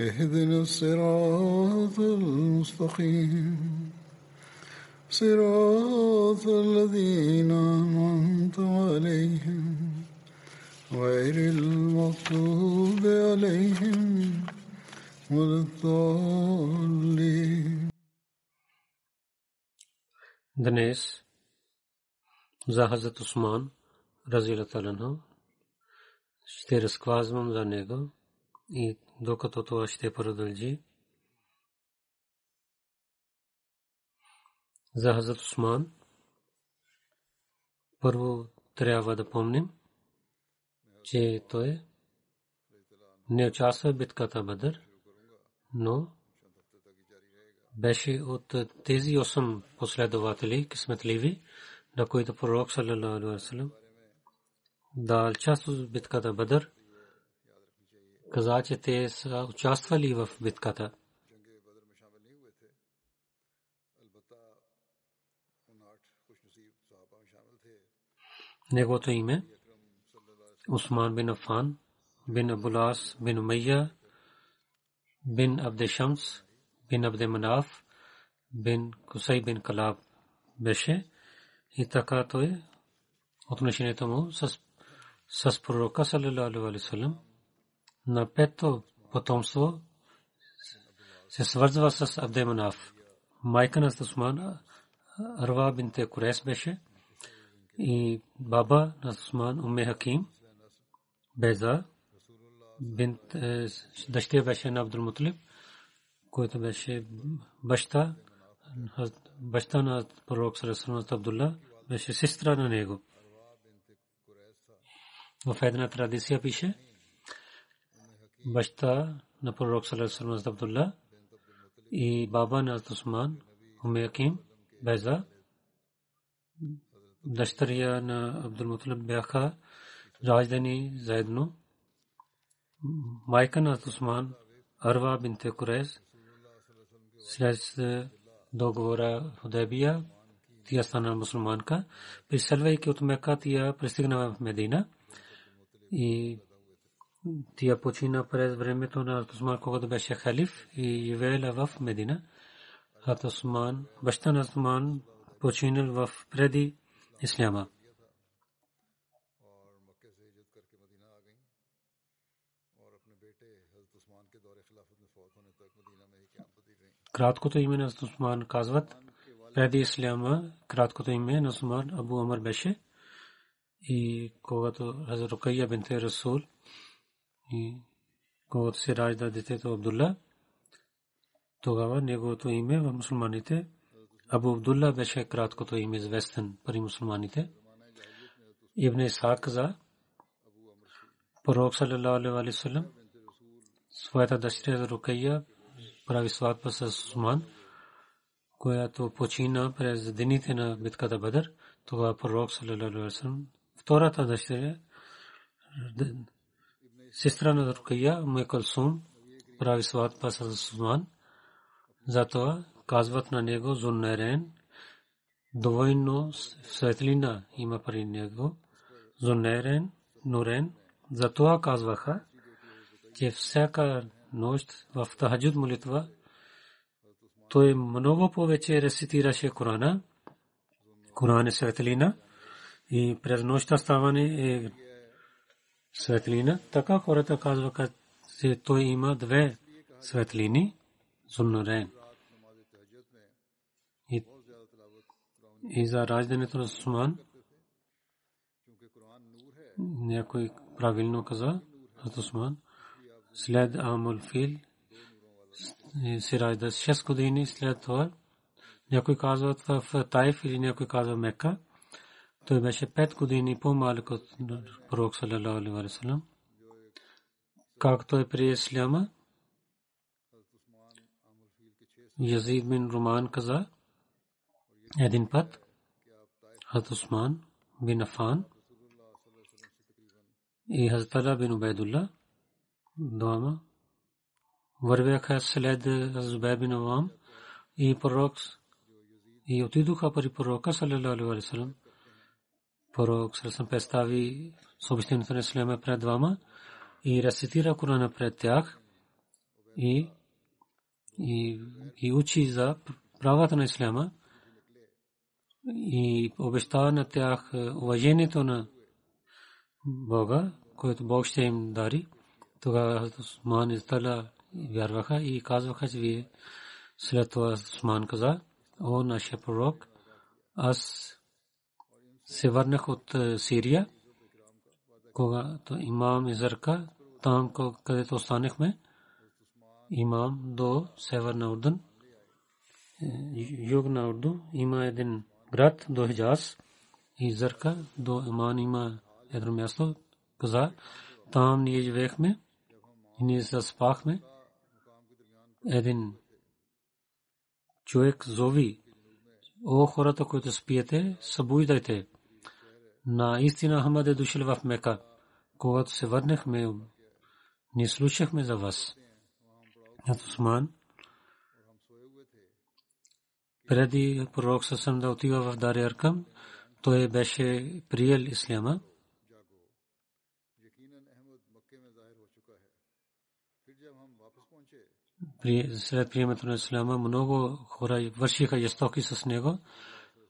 اهدنا الصراط المستقيم صراط الذين أنعمت عليهم غير المغضوب عليهم ولا الضالين Днес за Хазрат Усман, разилата ще разказвам за него и докато това ще продължи. За Хазрат Усман първо трябва да помним, че той не участва в битката Бадър, но беше от тези 8 последователи, късметливи, на които пророк саллалаху алейхи васалам да участва в битката Бадър, каза, че те са участвали в битката. Неговото име Усман бин Афан бин Абулас бин Умайя бин Абдешамс бин Абде Манаф бин Кусай бин Калаб беше и така той отношението му с, с пророка саллалаху алейхи васалам на пето потомство се свързва с Абде Манаф. Майка на Усман Арва бинте Курес беше и баба на Усман Умме Хаким Беза бинт дъщеря беше на Абдул който беше баща баща на пророк Сарасунат Абдулла беше сестра на него. В една традиция пише баща на пророк Сарасунат Абдулла и баба на Усман Умеким Беза дъщеря на Абдул Мутлиб бяха раздени заедно. Майка на Усман Арва бинте Курез след договора Худайбия тя стана мусулманка. Приселвайки от Мека, тя пристигна в Медина и тя почина през времето на Усман, когато беше халиф и живеела в Медина. Хат Усман, баща на Усман, починал в преди Исляма. краткото име на Усман казват преди исляма краткото име на Усман Абу Амр беше и когато Хазрат Рукайя бинте Расул и когато се ражда детето Абдулла тогава неговото име в мусулманите Абу Абдулла беше краткото име известен при мусулманите Ибн Исхак каза пророк саллалаху алейхи ва саллям своята дъщеря Рукайя прави сватба с Усман, която почина през дените на битката Бадър, тогава пророк саллалаху втората дъщеря сестра на Рукая Мекалсум прави сватба с Усман, затова казват на него Зуннерен, довойно светлина има при него, Зуннерен, Нурен, затова казваха, че всяка нощ в тахаджуд молитва той много повече рецитираше Корана. Коран е светлина и през нощта ставане е светлина. Така хората казваха, че той има две светлини, Зуннурен. И, и за раждането на Сусман, някой правилно каза, Сусман, след Амул Фил, Сирайда 6 години след това, някой казва в Тайф или някой казва Мека, той беше 5 години по-малък от пророк саллалаху алейхи ва саллям. Както е при Исляма, Язид бин Руман каза един път, Хазрат Усман бин Афан и Хазрат Ала бин Убайдулла двама вървяха след Зубайр бин Авам и пророк и отидоха при пророка саллалаху алейхи ва саллям пророк саллалаху представи съобщението на Ислама пред двама и рецитира Корана пред тях и и, и учи за правата на Ислама и обещава на тях уважението на Бога, което Бог ще им дари. Тогава Усман Изтала вярваха и казваха, че вие след това Усман каза, о, нашия пророк, аз се върнах от Сирия, когато имам изърка, там където останахме, имам до северна Урден, югна Урду, има един град до Хиджаз и Зарка до Иман има едно място, каза, там ние живеехме и ние заспахме. Един човек зови, о хората, които спиете, събуждайте. Наистина Хамад е дошъл в Мека. Когато се върнахме, ние слушахме за вас. Усман преди пророк Сасам да отива в Дари Аркам, той беше приел исляма. След приемането на исляма много хора вършиха жестоки с него.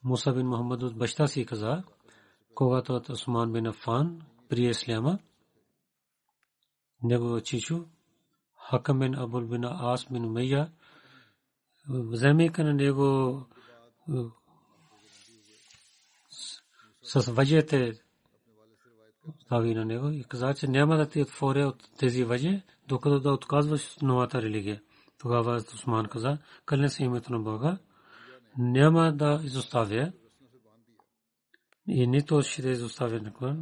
Муса бин Мухаммад от баща си каза, когато от Осман бин Афан прие исляма, него чичо Хакам бин Абул бин Ас бин Умейя, вземайка на него с въжете стави на него и каза, че няма да ти отворя от тези въже, докато да отказваш новата религия. Тогава Усман каза, кълне се името на Бога, няма да изоставя и нито ще изоставя никога.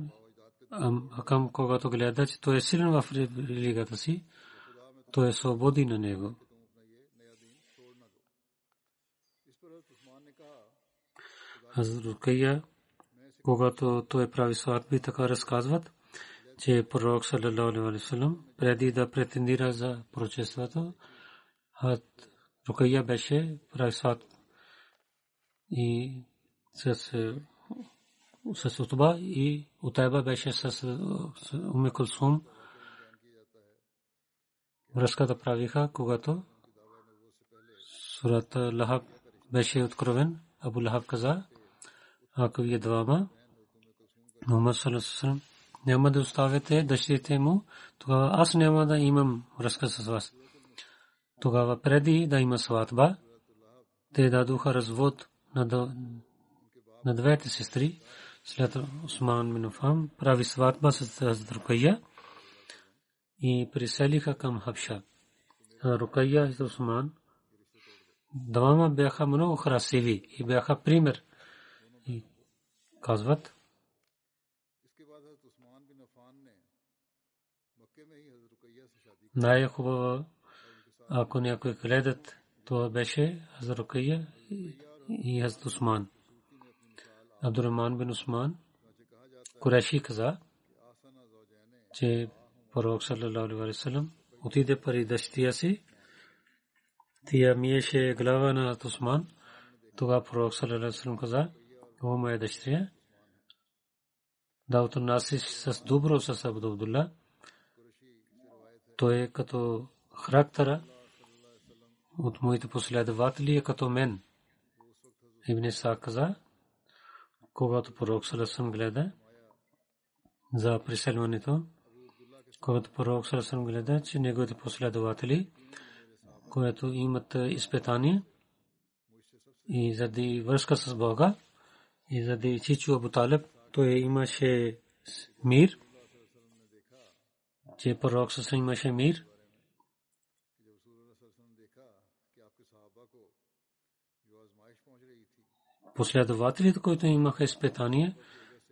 Акам, когато гледа, че той е силен в религията си, той е свободи на него. Рукая, когато той прави сватби, така разказват, че пророк саллалаху с Утба и Утайба беше с Уме Кулсум връзката правиха, когато сурат Лахаб беше откровен. Абу Лахаб каза, ако вие двама, Мухаммад Салесалам, няма да оставяте дъщерите му, тогава аз няма да имам връзка с вас. Тогава преди да има сватба, те дадоха развод на, на двете сестри. След Осман Минуфам прави сватба с Рукая и приселиха към Хабша. Рукая и Осман двама бяха много красиви и бяха пример. И казват, най-хубаво, ако някой гледат, това беше Хазар Рукая и Хазар Усман. Абдурахман бин Усман, Куреши каза, че пророк саллалаху алейхи ва саллям отиде при дъщеря си. Тя миеше глава на Усман. Тогава пророк саллалаху алейхи ва саллям каза, о моя дъщеря, да отнасиш с добро с Абдулла. Той е като характера от моите последователи е като мен. Ибн Са каза, когато пророк саллалаху гледа за преселването, когато пророк Сарасам гледа, че неговите последователи които имат изпитание и заради връзка с Бога и заради Чичу Абу Талиб, той имаше мир, че пророк със имаше мир. Последователите, които имаха изпитание,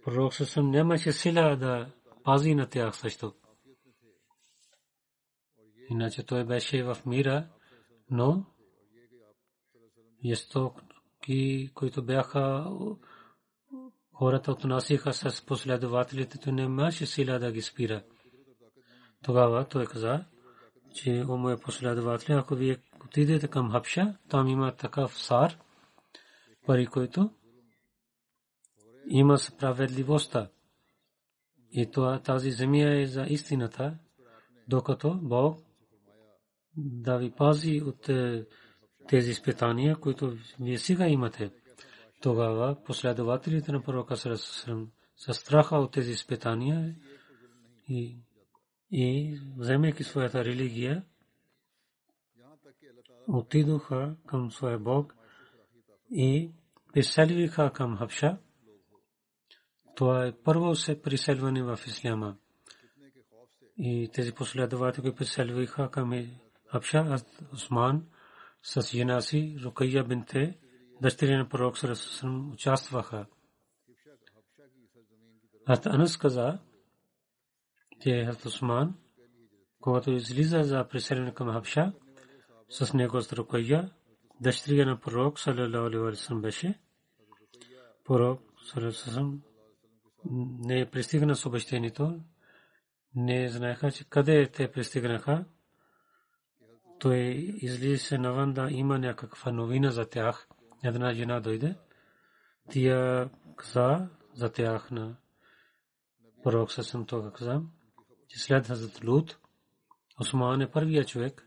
пророк със нямаше сила да пази на тях също. Иначе той беше в мира, но естоки, които бяха хората отнасяха с последователите, то нямаше сила да ги спира. Тогава той каза, че о моя последователи, ако вие отидете към Хапша, там има такъв сар, пари, който има справедливостта. И това, тази земя е за истината, докато Бог да ви пази от е, тези изпитания, които вие сега имате. Тогава последователите на пророка са страха от тези изпитания и, и вземайки своята религия, отидоха към своя Бог и приселвиха към Хабша. Това е първо се приселване в Исляма. И тези последователи приселвиха към Хабша, Осман, с жена си, Рукайя бинте, дъщеря на пророк Сарасусам участваха. Аз Анас каза, че Хазрат Усман, когато излиза за преселение към Хабша, с него с Рукайя, дъщеря на пророк салlam беше. Пророк Салалаху не пристигна с обещанието, не знаеха, че къде те пристигнаха. Той излиза навън да има някаква новина за тях. Една жена дойде. Тя каза за тях на пророк съм това каза, че след Хазрат Лут, Осман е първия човек,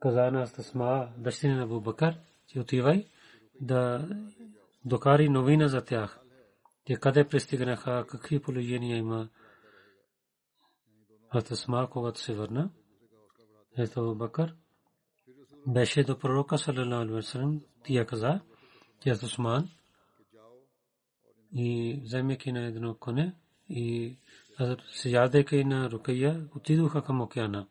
каза, на Астасма, дъщеря на Бубакар, че отивай да докари новина за тях. Те къде пристигнаха, какви положения има. Астасма, когато се върна, ето Бакар, беше до пророка саллалаху алейхи васалам каза че Усман и вземайки на едно коне и сядайки на рукая отидоха към океана.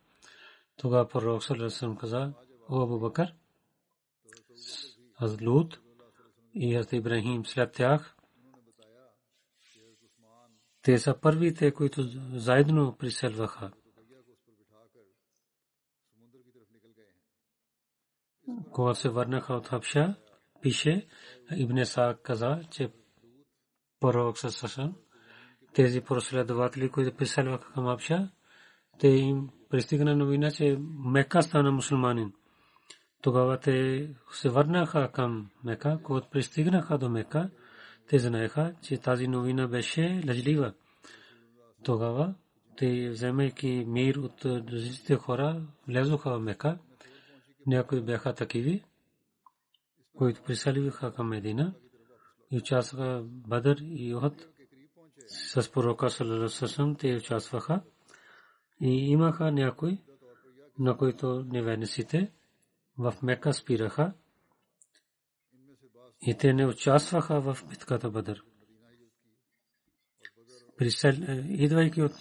Тогава пророк васалам каза о Абу Бакър аз Лут и аз Ибрахим след тях те са първите, които заедно приселваха. когато се върнаха от Хабша, пише Ибн Саак каза, че пророк Сасан, тези последователи, които преселваха към Хабша, те им пристигна новина, че Мека стана мусулманин. Тогава те се върнаха към Мека, когато пристигнаха до Мека, те знаеха, че тази новина беше лъжлива. Тогава те, вземайки мир от различните хора, влезоха в Мека някои бяха такиви, които приселиха към Медина и участваха Бадър и Охот с пророка Салаласасам, те участваха и имаха някои, на които неверниците в Мека спираха и те не участваха в битката Бадър. Идвайки от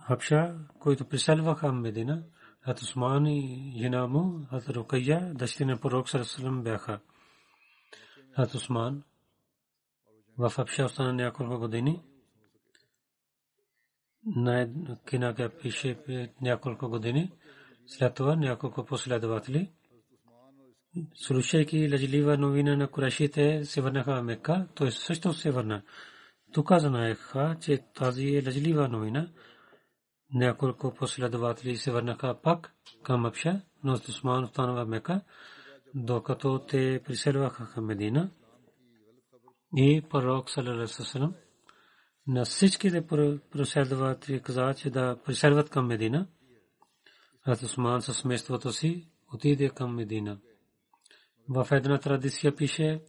Хабша, които приселваха Медина, Хат Усман и жена му, Хат Рукайя, дъщеря на пророк Сарасалам бяха. Хат Усман в Абша остана няколко години. На кинага пише няколко години. След това няколко последователи. Слушайки лъжлива новина на Курашите, се върнаха в Мекка, той също се върна. Тук знаеха, че тази е лъжлива новина няколко последователи се върнаха пак към Абша, но Усман остана в Мека, докато те приселваха към Медина. И пророк саллалаху на всичките преследователи каза, че да преселват към Медина. Хазрат Усман със семейството си отиде към Медина. В една традиция пише,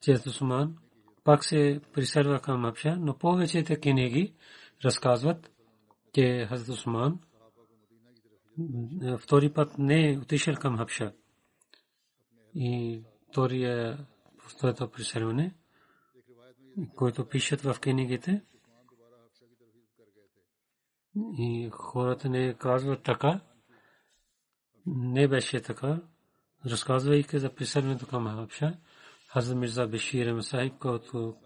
че Усман пак се приселва към Абша, но повечето книги разказват, че Хазрат Усман втори път не е отишъл към Хабша. И втория второто приселване, който пишат в книгите, и хората не казват така, не беше така, разказвайки за приселването към Хабша, Хазрат Мирза Бешир Масайб, който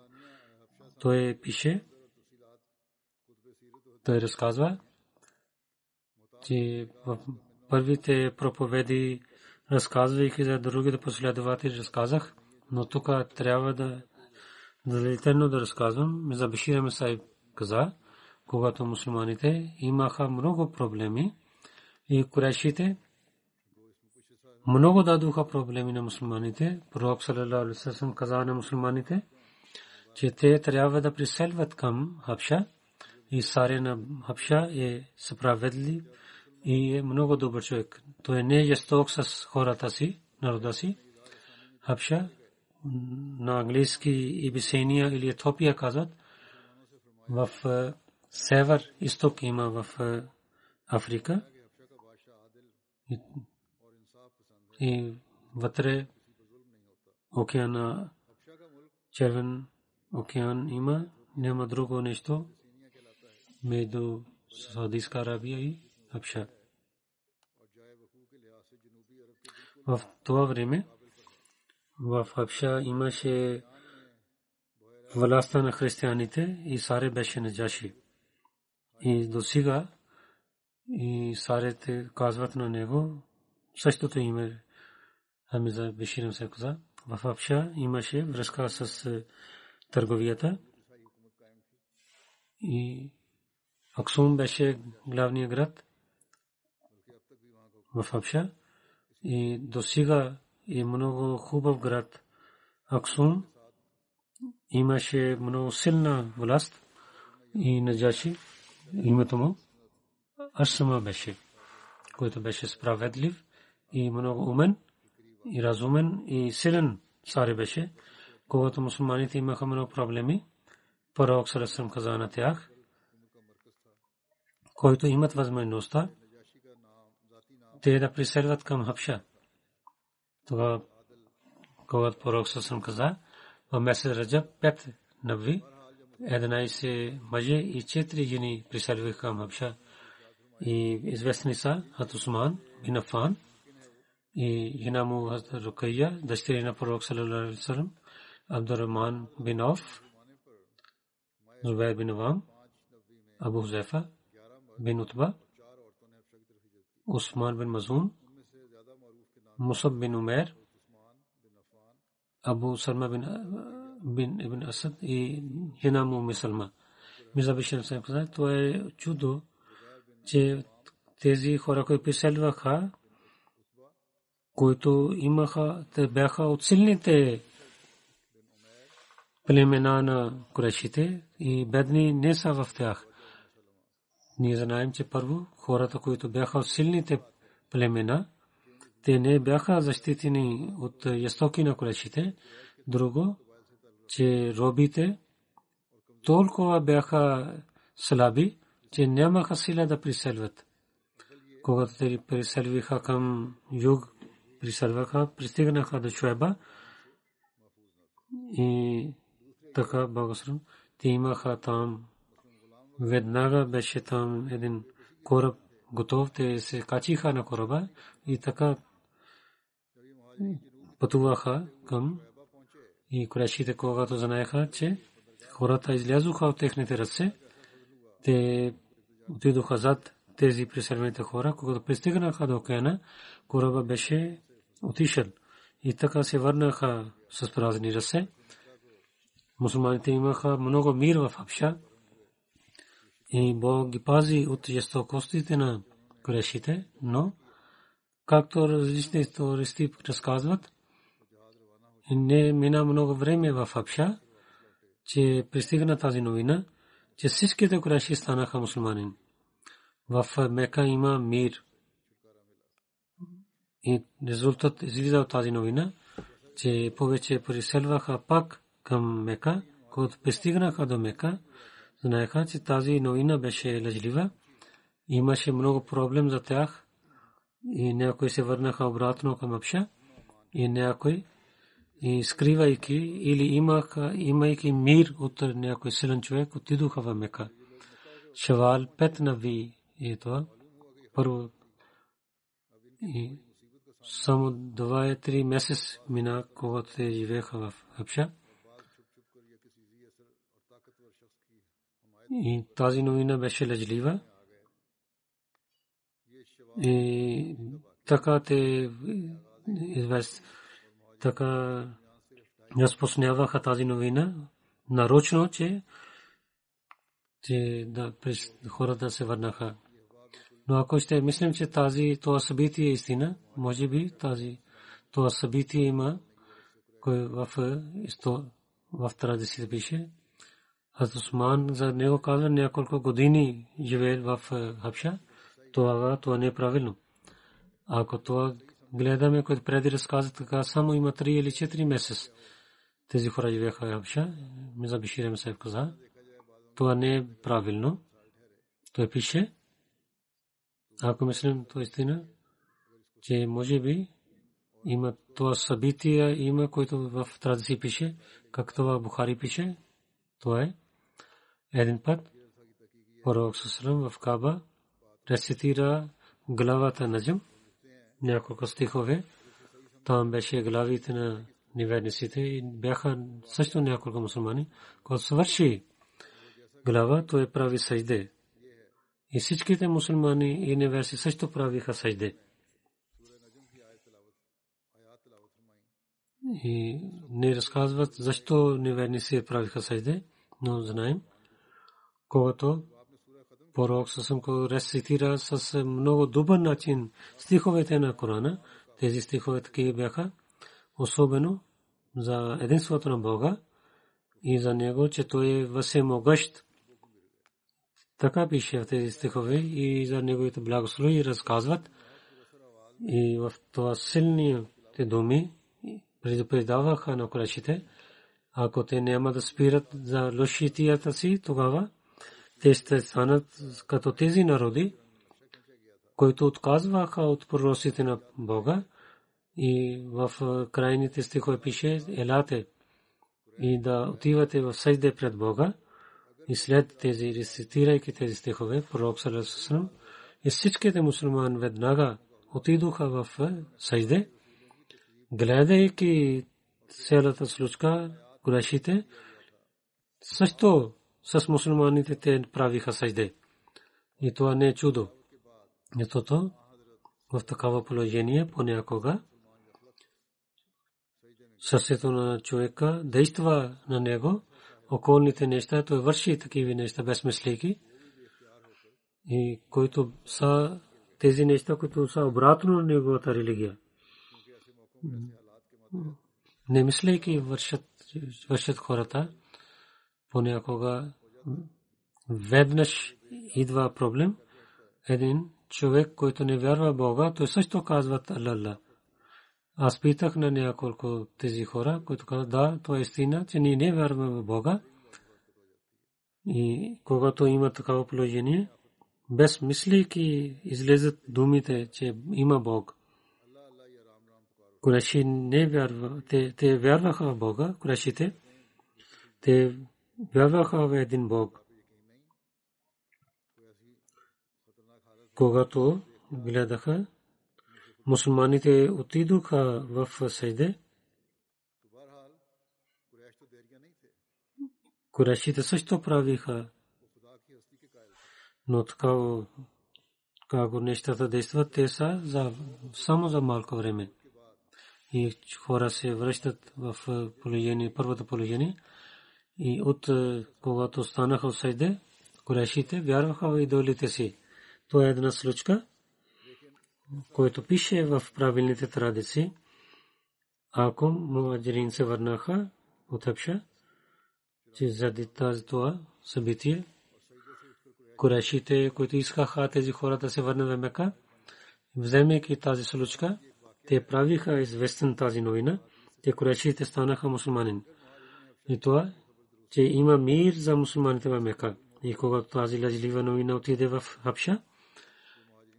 той пише, той разказва, че в първите проповеди, разказвайки за другите последователи, разказах, но тук трябва да детайлно да разказвам. За Бешир Масайб каза, когато мусулманите имаха много проблеми и курешите много дадоха проблеми на мусулманите. Пророк каза на мусулманите, че те трябва да приселват към Хабша и царя на Хабша е справедлив и е много добър човек. Той не е жесток с хората си, народа си. Хабша на английски Ибисения или Етопия казват в е, север, изток има в е, Африка и вътре океана червен океан има, няма друго нещо между Саудитска Арабия и Хабша. В това време в Хабша имаше властта на християните и Саре беше наджаши. И до сега и Сарете казват на него същото име Хамиза Беширам се каза. В Хабша имаше връзка с търговията и Аксум беше главният град в Хабша и до сега е много хубав град. Аксум имаше много силна власт и Наджаши името му Асама беше, който беше справедлив и много умен и разумен и силен цар беше, когато мусулманите имаха много проблеми. Пророк Сарасам каза на тях, който имат възможността те да приселват към Хабша. Това, когато пророк Сарасам каза, в месец Раджаб пет нави, 11 мъже и 4 жени приселваха към Хабша. И известни са Хат Усман бин Афан и жена му Рукайя, дъщеря на пророк саллалаху Мусаб бин Умер, Абу Салма бин, бин Ибн Асад и Хинам Уми Салма. Миза Бишир се каза, то е чудо, че тези хора, които преселваха, които имаха, те бяха от силните племена на курешите и бедни не са в тях. Ние знаем, че първо хората, които бяха от силните племена, те не бяха защитени от ястоки на колешите. Друго, че робите толкова бяха слаби, че нямаха сила да приселват. Когато те приселваха към юг, приселваха, пристигнаха до Шуеба и така благословен. Те имаха там веднага беше там един кораб готов, те се качиха на кораба и така пътуваха към и курешите, когато знаеха, че хората излязоха от техните ръце, те отидоха зад тези преселените хора, когато пристигнаха до океана, кораба беше отишъл. И така се върнаха с празни ръце. Мусулманите имаха много мир в Абша, И Бог ги пази от жестокостите на грешите, но както различни истористи разказват, не мина много време в Хабша, че пристигна тази новина, че всичките куреши станаха мусулмани. В Мека има мир. И резултат излиза от тази новина, че повече приселваха пак към Мека, когато пристигнаха до Мека, знаеха, че тази новина беше лъжлива. Имаше много проблем за тях и някои се върнаха обратно към Апша и някои и скривайки или имаха, имайки мир от някой силен човек, отидоха в Мека. Шавал пет нави е това. Първо и само два и три месец мина, когато те живееха в Апша. И тази новина беше лъжлива. И така те извест, така разпространяваха тази новина нарочно, че, че да, хората се върнаха. Но ако ще мислим, че тази това събитие е истина, може би тази това събитие има кой в, в традицията пише, аз Усман за него казва няколко години живее в Хабша. Това, това не е правилно. Ако това гледаме, което преди разказа, така само има 3 или 4 месец. Тези хора живееха в Хабша. Миза Биширем се каза. Това не е правилно. Той пише. Ако мислим, то истина, че може би има това събитие, има, което в традиции пише, както в Бухари пише, това е. Един път пророк Сусалам в Каба рецитира главата на Джам, няколко стихове. Там беше главите на неверниците и бяха също няколко мусулмани. Когато свърши глава, той прави съжде. И всичките мусулмани и неверси също правиха съжде. И не разказват защо неверници правиха съжде, но знаем – когато пророк съсъм го рецитира с много добър начин стиховете на Корана. Тези стихове такива бяха особено за единството на Бога и за него, че той е въземогъщ. Така пише в тези стихове и за неговите благослови разказват. И в това силните думи предупреждаваха на корашите, ако те няма да спират за лошитията си, тогава те ще станат като тези народи, които отказваха от пророците на Бога и в крайните стихове пише елате и да отивате в съжде пред Бога и след тези рецитирайки тези стихове пророк Салесусалам и всичките мусулман веднага отидоха в съжде гледайки цялата случка грешите също с мусулманите те правиха sajde. И това не е чудо. Защото в такава положение понякога сърцето на човека действа на него, околните неща, той върши такива неща безмислики. И които са тези неща, които са обратно на неговата религия. Не мислейки вършат, вършат хората, понякога веднъж идва проблем. Един човек, който не вярва Бога, той също казва Аллах. Аз питах на няколко тези хора, които казват, да, това е истина, че ние не вярваме в Бога. И когато има такава положение, без мислейки излезат думите, че има Бог. Куреши не вярва, те, те вярваха в Бога, курешите. Те вярваха в един Бог. Когато гледаха, мусулманите отидоха в Сайде. Курешите също правиха. Но така, како нещата действат, те са за, само за малко време. И хора се връщат в положение, първото положение. И от когато станаха в Сайде, Курешите вярваха в идолите си. Това е една случка, който пише в правилните традиции. Ако муаджирин се върнаха от Хабша, че заради тази това събитие, Курешите, които искаха тези хора да се върнат в Мека, вземайки тази случка, те правиха известен тази новина, те Курешите станаха мусулманин. И това, че има мир за мусулманите в Мека. И когато тази лъжлива новина отиде в Хабша,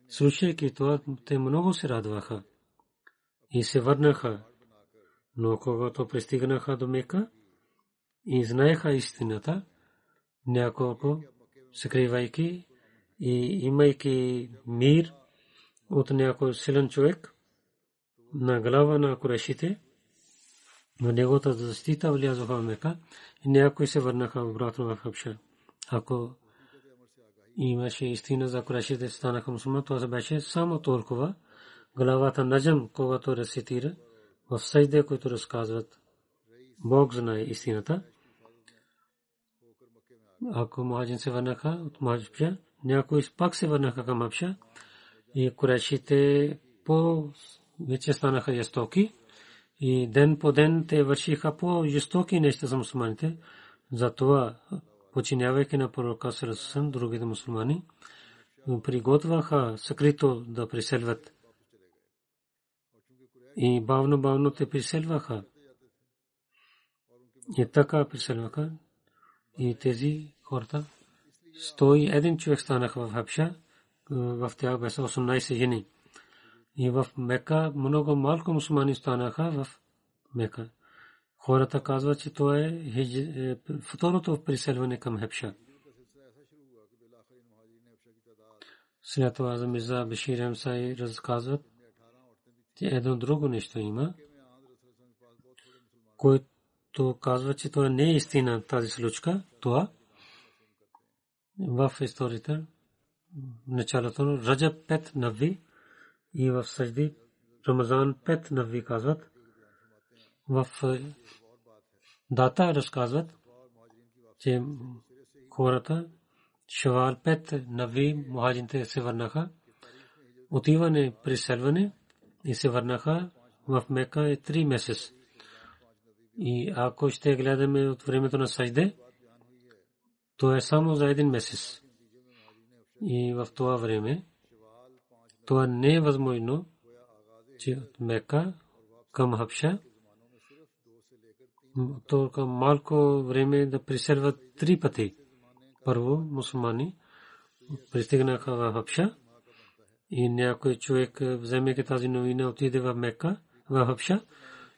слушайки това, те много се радваха и се върнаха. Но когато пристигнаха до Мека и знаеха истината, няколко скривайки и имайки мир от някой силен човек на глава на Курешите, на неговата защита влязоха в Мека и някои се върнаха обратно в Хабша. Ако имаше истина за Курешите станаха мусулман, това беше само толкова главата Наджам, когато рецитира в сайде, които разказват. Бог знае истината ако муаджин се върнаха от Махабша, някои пак се върнаха към Махабша и курешите по вече станаха жестоки и ден по ден те вършиха по жестоки неща за мусулманите. Затова, починявайки на пророка Сарасусам, другите мусулмани, приготвяха скрито да приселват. И бавно-бавно те приселваха. И така приселваха и тези хората. Стои един човек станаха в Хабша, в тях беше 18 жени. И в Мека много малко мусулмани станаха в Мека. Хората казват, че това е второто приселване към Хабша. След това за Миза Бешир Амсай разказват, че едно друго нещо има, което то казва, че това не е истина тази случка, това в историята началото Раджаб 5 нави и в Сажди Рамазан 5 нави казват в е, дата разказват, че хората Шавал 5 нави мухаджинте се върнаха отиване приселване и се върнаха в Мека 3 месец. И ако ще гледаме от времето на Sajde, то е само за един месец. И в това време, това не е възможно, че от Мека към Хабша, толкова малко време да приселват три пъти. Първо, мусулмани пристигнаха в Хабша и някой човек, вземайки тази новина, отиде в Мека, в Хабша,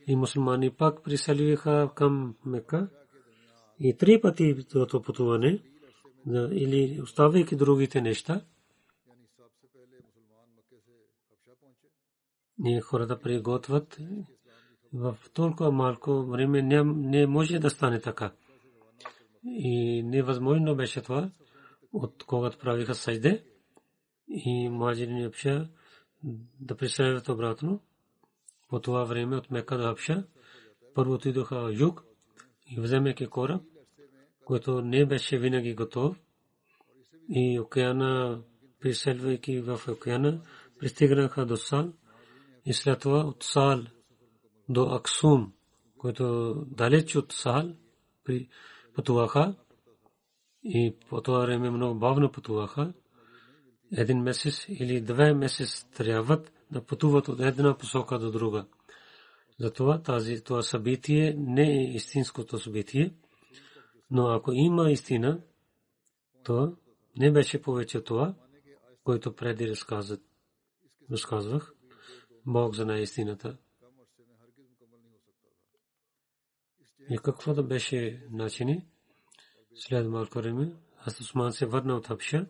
и мусулмани пак приселиха към Мека и три пъти това пътуване или оставяйки другите неща. Ние хората приготвят в толкова малко време не може да стане така. И невъзможно беше това, от когато правиха сайде и муаджирини обща да преселят обратно по това време от Мека до Хабша. Първо отидоха юг и вземайки кораб, който не беше винаги готов и океана, приселвайки в океана, пристигнаха до Сал и след това от Сал до Аксум, който далеч от Сал пътуваха и по това време много бавно пътуваха. Един месец или две месец трябват да пътуват от една посока до друга. Затова тази това събитие не е истинското събитие, но ако има истина, то не беше повече това, което преди разказвах. Бог знае истината. И какво да беше начини? След малко време, аз Усман се върна от Хабша.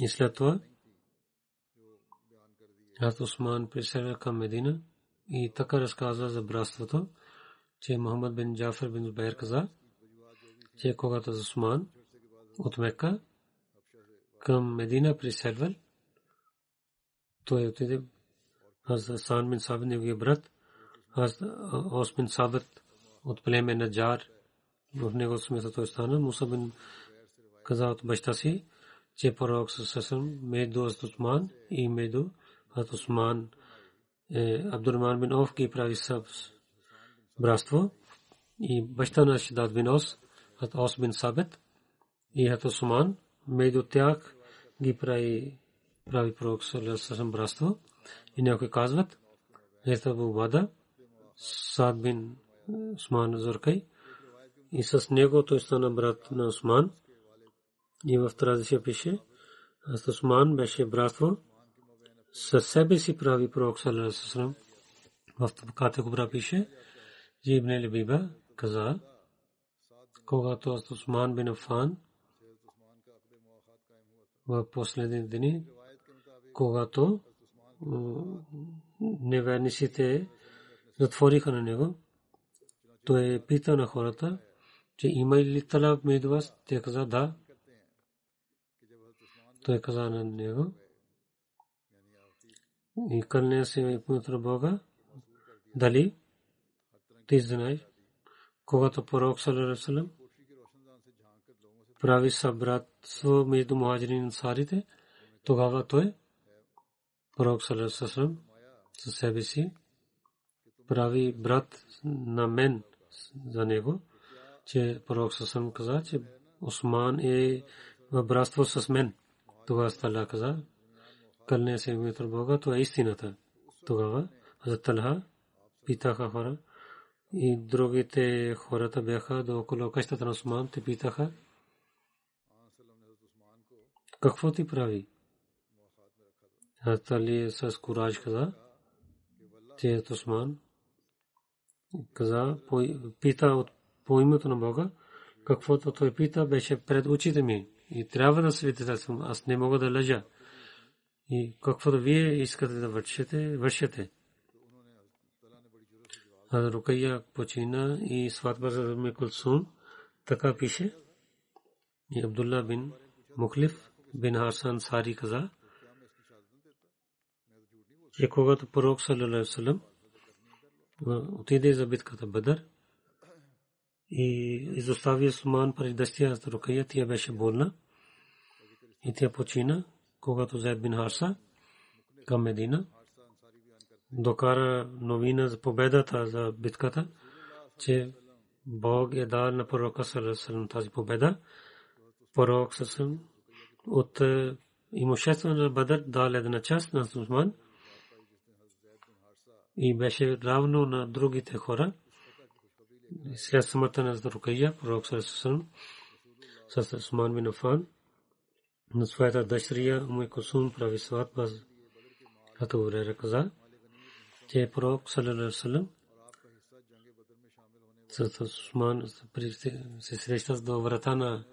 И след това Хазрат Усман приселя към Медина и така разказва за братството, че Мухаммад бин Джафар бин Зубайр каза, че когато Усман от Мека към Медина приселвал, той отиде Хазрат Асан бин Сабит неговия брат, Хазрат Ос бин Сабит от племе на Джар в него смисъл стана. Муса бин каза от баща си, че пророк Сасам между Осман и между Осман Абдурман бин Оф ги прави саб братство и баща на Шидат бин Ос, от Ос бин Сабет и от Осман между тях ги прави прави пророк Сасам братство. И някои казват, ето Бада, Сад бин Осман Зуркай. И с него той стана брат на Осман и в традиция пише, аз Осман беше братство, със себе си прави пророк Салесалам. В Табаката Кубра пише, че Ибн Либиба каза, когато аз Осман бин Афан в последните дни, когато неверниците затвориха на него, той пита на хората, че има ли талаб между вас? Те каза да. Той каза на него и кълня се името Бога. Дали ти знаеш, когато пророк Салерасалам прави събратство между мухаджирин и ансарите, тогава той пророк Салерасалам със себе си прави брат на мен за него, че пророк Салерасалам каза, че Осман е в братство с мен. Тогава Стала каза, кълне се името Бога, това е истината. Тогава за Талха питаха хора и другите хората бяха до около къщата на Осман, те питаха, какво ти прави? Али с кураж каза, че Осман каза, пита по името на Бога, каквото той пита беше пред очите ми и трябва да свидетелствам. Аз не мога да лъжа. И каквото вие искате да вършите, вършете. Рукая почина и сватба за Ме Кулсум, така пише. И Абдулла бин Мухлиф бин Хасан Сари каза, че когато пророк саллалаху отиде за битката Бадър, и изостави Суман при дъщеря за Рукая, тя беше болна и тя почина, когато Зайд бин Харса към Медина докара новина за победата за битката, че Бог е дал на пророка Салесалам тази победа. Пророк Салесалам от имущество на Бадър дал една част на Сусман и беше равно на другите хора. След смъртта на Рукая, пророк Сърсъм, с Осман бин Афан, на своята дъщеря Умай Кусум прави сватба като Урера каза, че пророк Салалалалалалам с Осман се среща до врата на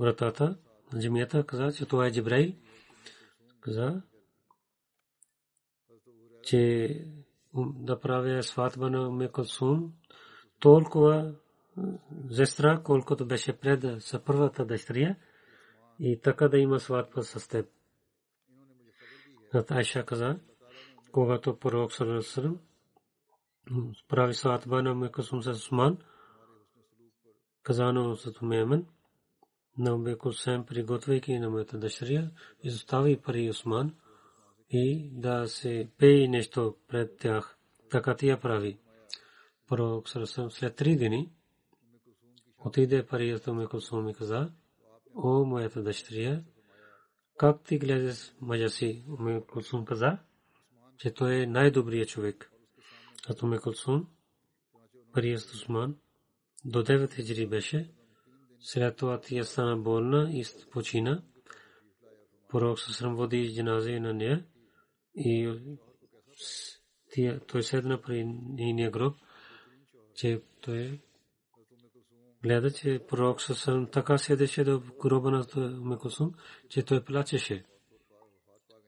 вратата на джамията, каза, че това е Джибрай, каза, че да правя сватба на Уме Кулсум, толкова зестра, колкото беше пред за първата дъщеря и така да има сватба с теб. Айша каза, когато пророк Салесалам прави сватба на Уме Кулсум с Усман, казано с Умемен, на Уме Кулсум приготвяйки на моята дъщеря, изостави пари Усман – и да се пее нещо пред тях. Така тя прави. Пророк Сарасам след три дни отиде парията ми Кулсум и каза, о, моята дъщеря, как ти гледаш мъжа си? Уме Кулсум каза, че той е най-добрият човек. А Уме Кулсум, парият Усман, до 9 хиджри беше, след това тя стана болна и почина. Пророк Сасрам води джаназе на нея и той седна при нейния гроб, че той гледа, че пророк съвсем така седеше до гроба на Мекосум, че той плачеше.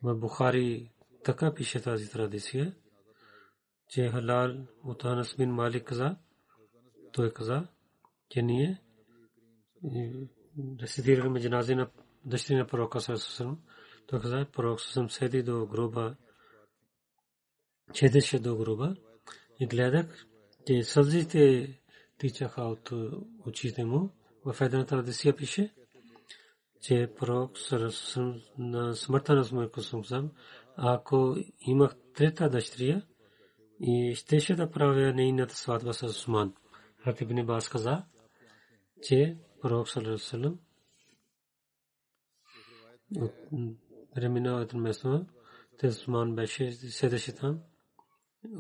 В Бухари така пише тази традиция, че Халал от Анас Малик каза, той каза, че ние рецитирахме джанази на дъщери на пророка Сърсъм, той каза, пророк съм седи до гроба, седеше до гроба и гледах, че сълзите тичаха от очите му. В една традиция пише, че пророк на смъртта на Смърко Сумсам, ако имах трета дъщеря и щеше да правя нейната сватба с Усман. Хатиб Бас каза, че пророк Салерасалам преминал от место, те Усман беше седеше там.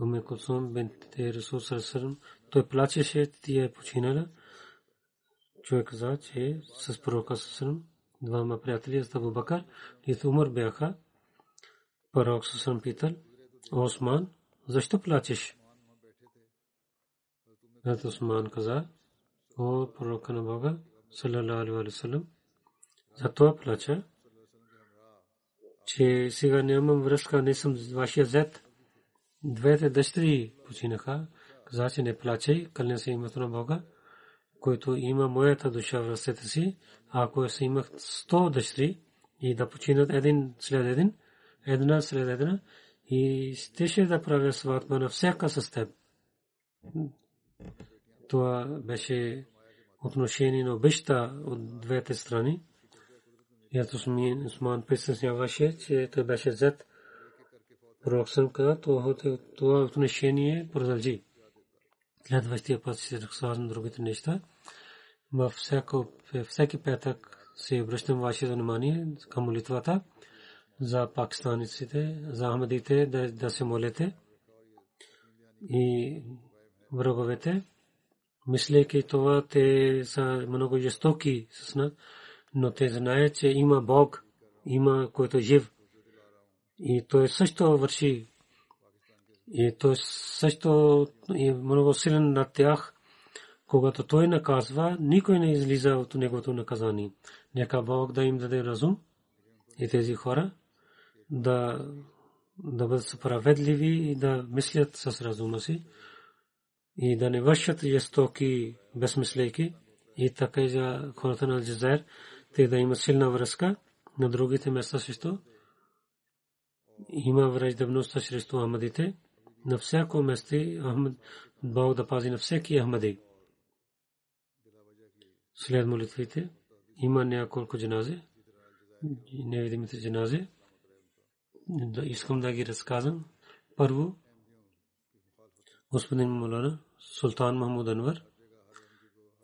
Уме Кулсум бинт Расул Салерасалам, той плачеше, тя е починала. Човек каза, че с пророка Салерасалам двама приятели, Абу Бакър и Умар бяха. Пророк Салерасалам питал, Осман, защо плачеш? Хазрат Усман каза, о пророка на Бога, салалаху алейхи васалам, затова плача, че сега нямам връзка, не съм вашия зет. Двете дъщери починаха, каза, че не плачай, кълня се името на Бога, който има моята душа в ръцете си, ако се имах сто дъщери и да починат един след един, една след една, и щеше да правя сватба на всяка с теб. Това беше отношение на обеща от двете страни. Аз Усман присъсняваше, че той беше зад пророк съм каза, това отношение продължи. Следващия път се разказвам другите неща. Във всеки петък се обръщам вашето внимание към молитвата за пакистаниците, за ахмадите да, да се молите и враговете, мислейки това, те са много жестоки с нас, но те знаят, че има Бог, има който е жив. И той също върши. И той също е много силен на тях. Когато той наказва, никой не излиза от неговото наказание. Нека Бог да им даде разум и тези хора да, да бъдат справедливи и да мислят с разума си и да не вършат жестоки безмислейки и така и за хората на Джазайр, те да имат силна връзка на другите места също. Има враждебност срещу Ахмадите. На всяко место Ахмад, Бог да пази на всеки Ахмади. След молитвите има няколко джанази, невидимите джанази да искам да ги разказвам. Първо, господин Мулана, Султан Махмуд Анвар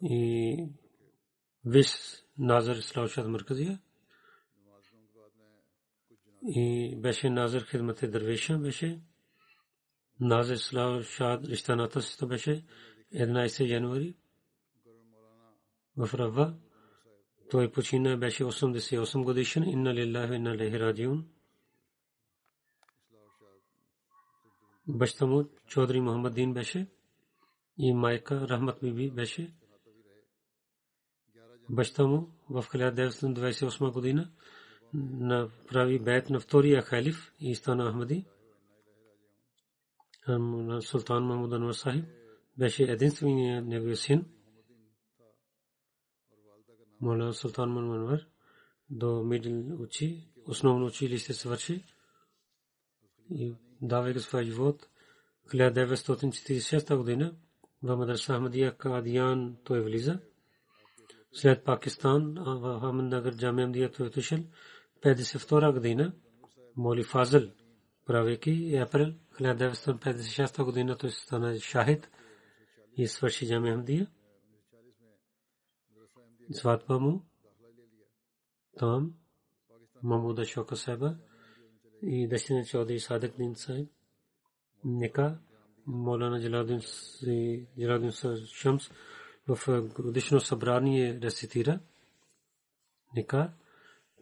и Вис Назар Ислам Марказия и беше Назар Хидмате Дървеша беше Назар Ислам Шад Риштаната си беше 11 януари в Рава той почина беше 88 годишен инна лиллахи инна лехи раджиун баща му Чодри Мухаммадин беше и майка Рахмат Биби беше. Баща му в 1928 година направи бейт на втория халиф и стана Ахмади. Султан Махмуд Анвар Сахиб беше единственият неговия син. Мола Султан Махмуд до мидл учи, основно училище свърши и давайки своя живот 1946 година в Мадраса Ахмадия Кадиян той влиза. След Пакистан в Ахмеднагър Джамия Амдия той отишъл 52 година Моли Фазл правейки април 1956 година той стана шахид и свърши Джамия Амдия. Сватба му там Мамуда Шока Себа и дъщеря Чодри Садък Дин Сайб. Нека Молана Джаладин Джаладин Шамс в годишно събрание рецитира. Нека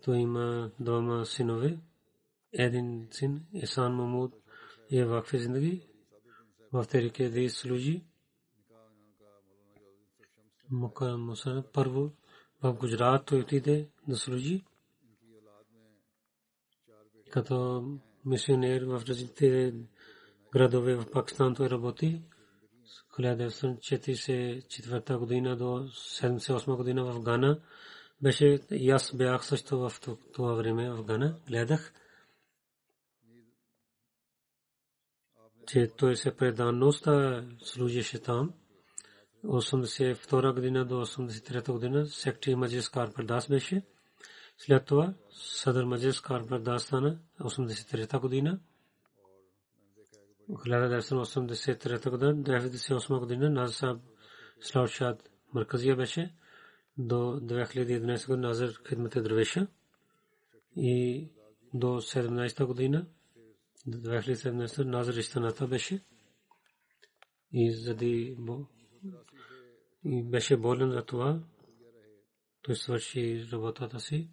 той има двама синове. Един син, Исан Мамуд, е вакфи зиндagi. В терике да служи. Мука Мусар първо в Гуджрат той отиде да служи като мисионер в различните градове в Пакистан той работи. 1944 година до 78 година в Гана беше и аз бях също в това време в Гана. Гледах. че той се преданността служеше там. 82 година до 83 година сектори Маджис Карпер Дас беше. След това Садър Маджис Карпер Дас стана 83 година. 1983 година, 1998 година Назар Слаушад Марказия беше до 2011 година Назар Хидмат Дървеша и до 17 година 2017 Назар Истаната беше и зади и беше болен за това. Той свърши работата си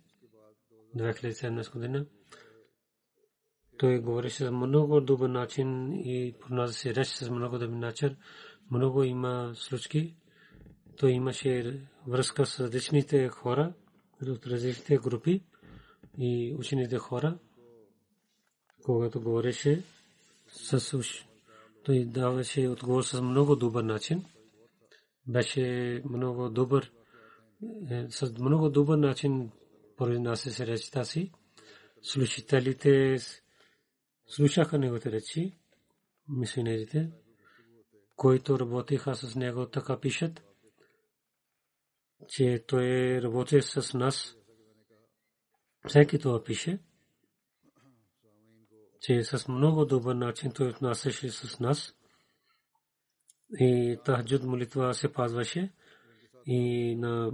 2017 година. Той говореше за много добър начин и се реч с много добър начин. Много има случки. Той имаше връзка с различните хора, от различните групи и учените хора. Когато говореше с уш, той даваше отговор с много добър начин. Беше много добър, е, с много добър начин произнася речта си. Слушателите слушаха неговите речи, мисионерите, които работиха с него, така пишат, че той работи с нас. Всеки това пише, че с много добър начин той отнасяше с нас. И тахджуд молитва се пазваше и на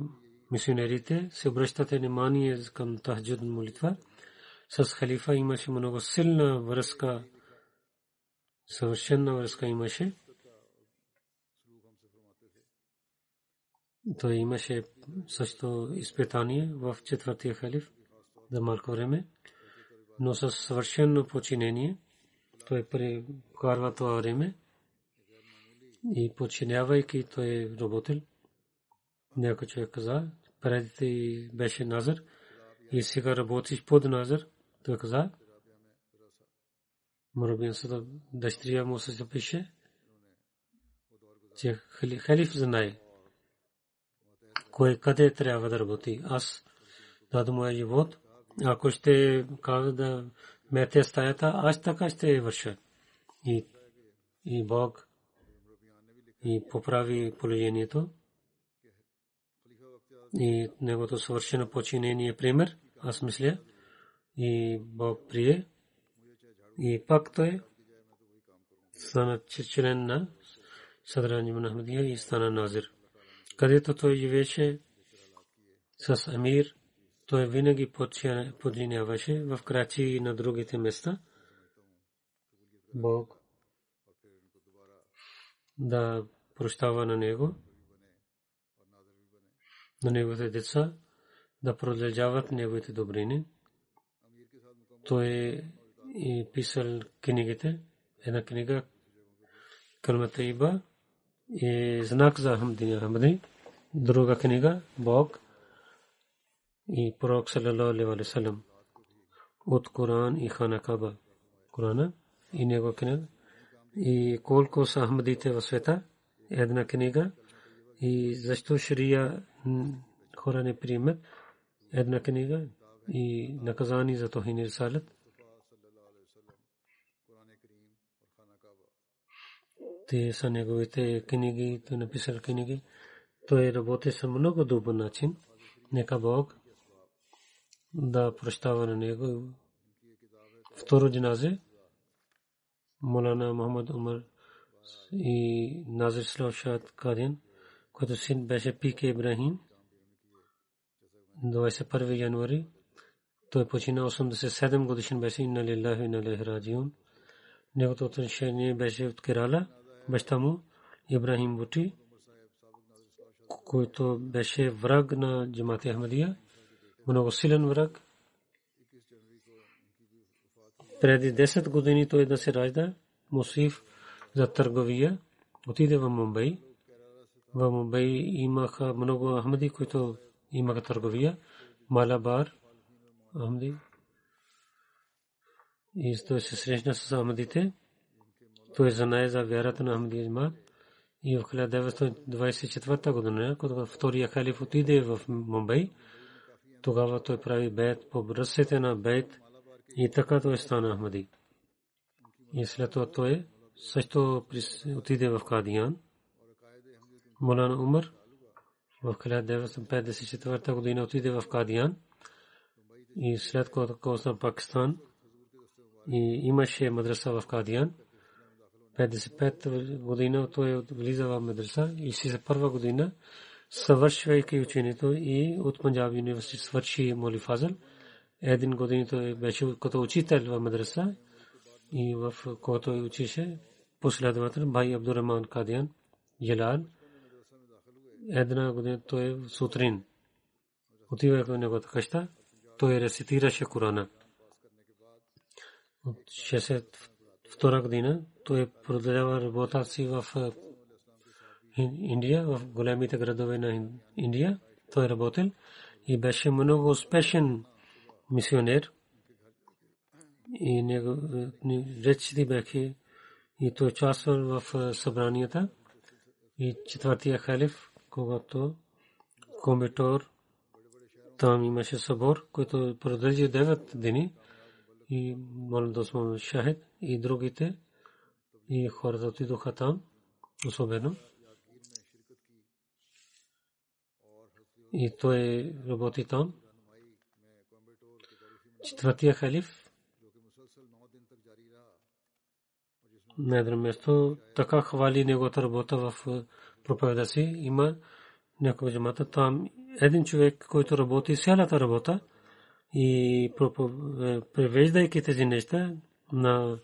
мисионерите се обръщате внимание към тахджуд молитва с халифа имаше много силна връзка, съвършена връзка имаше. Той имаше също изпитание в четвъртия халиф за малко време, но с съвършено починение той прекарва това време и починявайки той работил. Някой човек каза, преди беше Назар и сега работиш под Назар. Той каза, Мурабин Сада дъщеря му се запише, че халиф знае кой къде трябва да работи. Аз дадам моя живот. Ако ще каза да мете стаята, аз така ще върша. И, и Бог и поправи положението. И негото съвършено починение пример, аз мисля и Бог прие. И пак той стана член на Съдрани Махмадия и стана назир. Където той живееше с Амир, той винаги подчиняваше в Крачи и на другите места. Бог да прощава на него, на неговите деца, да продължават неговите добрини той е писал книгите. Една книга Калмата Иба е знак за Ахмадин Ахмади. Друга книга Бог и пророк саллалаху алейхи салlam от Коран и Хана Каба. Корана и него книга и колко са Ахмадите в света. Една книга и защо шрия хора не приемат една книга и наказани за тохин рисалат. Те са неговите книги, той написал книги. Той работи с много добър начин. Нека Бог да прощава на него. Второ джиназе, Молана Мохаммад Умар и Назир Славшад Кадин, който син беше Пике Ибрахим, 21 януари той почина 87 годишен беше инна лилляхи инна илайхи раджиун. Неговото отношение беше от Керала, баща му Ибрахим Бути, който беше враг на джамати Ахмадия, много силен враг. Преди 10 години той да се ражда, Мусиф за търговия, отиде в Мумбай. В Мумбай имаха много ахмади, които имаха търговия. Малабар, Ахмади. И той се срещна с Ахмадите. Той знае за вярата на Ахмади Измат. И в 1924 година, когато втория халиф отиде в Мумбай, тогава той прави бейт по ръцете на бейт и така той стана Ахмади. И след това той също отиде в Кадиян. Молана Умар в 1954 година отиде в Кадиян и след което коса Пакистан и имаше мадраса в Кадиян. 55 година той влиза в мадраса и си за първа година съвършвайки учението и от Панджаб университет свърши Моли Фазъл. Един година той беше като учител в мадраса и в който учише последовател Бай Абдурахман Кадиян Джалал. Една година той сутрин отива в неговата къща, той рецитираше Корана. От 62 година той продължава работа си в Индия, в големите градове на Индия. Той работил и беше много успешен мисионер. И речите бяха и той участвал в събранията. И четвъртия халиф, когато комитор там имаше събор, който продължи 9 дни и Молен Осман Шахид и другите и хората отидоха там особено. И той работи там. Четвъртия халиф на едно място така хвали неговата работа в проповеда си. Има някой джамата там един човек, който работи цялата работа и превеждайки тези неща на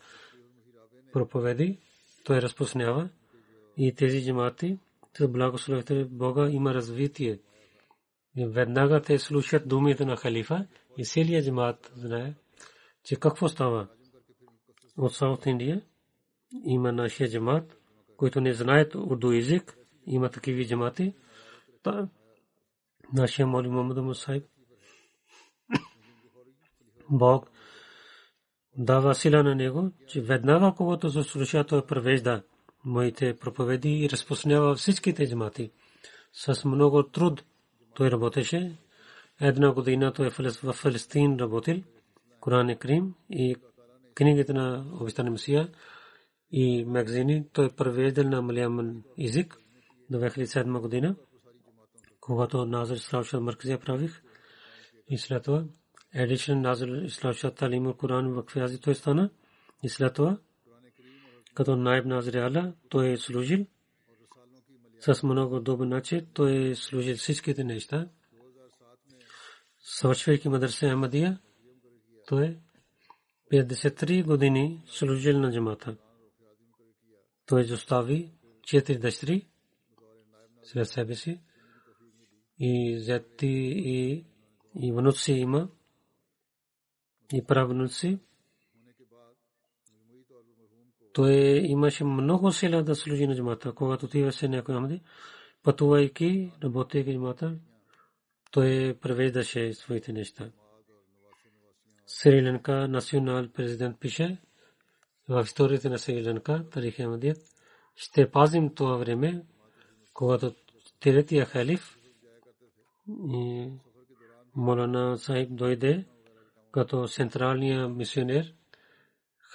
проповеди, той разпространява и тези джамати с благословите Бога има развитие. Веднага те слушат думите на халифа и целият джамат знае, че какво става. От Саут Индия има нашия джамат, които не знаят урду език, има такива джамати. Нашия моли Мухаммад Мусайб Бог дава сила на него, че веднага когато се слуша, той превежда моите проповеди и разпространява всичките джамати. С много труд той работеше. Една година той в Фалестин работил, Коран Крим и книгите на обещания Месия и магазини. Той превеждал на малияман език до 2007 година, когато Назар Славша Марказия правих и след това Едишен Назар Славша Талим Коран в Квязи той стана и след това като найб Назар Ала той е служил с много добър начин той е служил всичките неща. Свършвайки мадраса Ахмадия, той 53 години служил на джамата. Той изостави четири дъщери след себе си и зети и, и внуци има и правнуци. Той имаше много сила да служи на джамата. Когато отиваше някой Ахмади, пътувайки, работейки джамата, той превеждаше своите неща. Сри Ланка национал президент пише в историята на Сри Ланка, Тарих Ахмадият, ще пазим това време, когато третия халиф и Молана Сахиб дойде като централния мисионер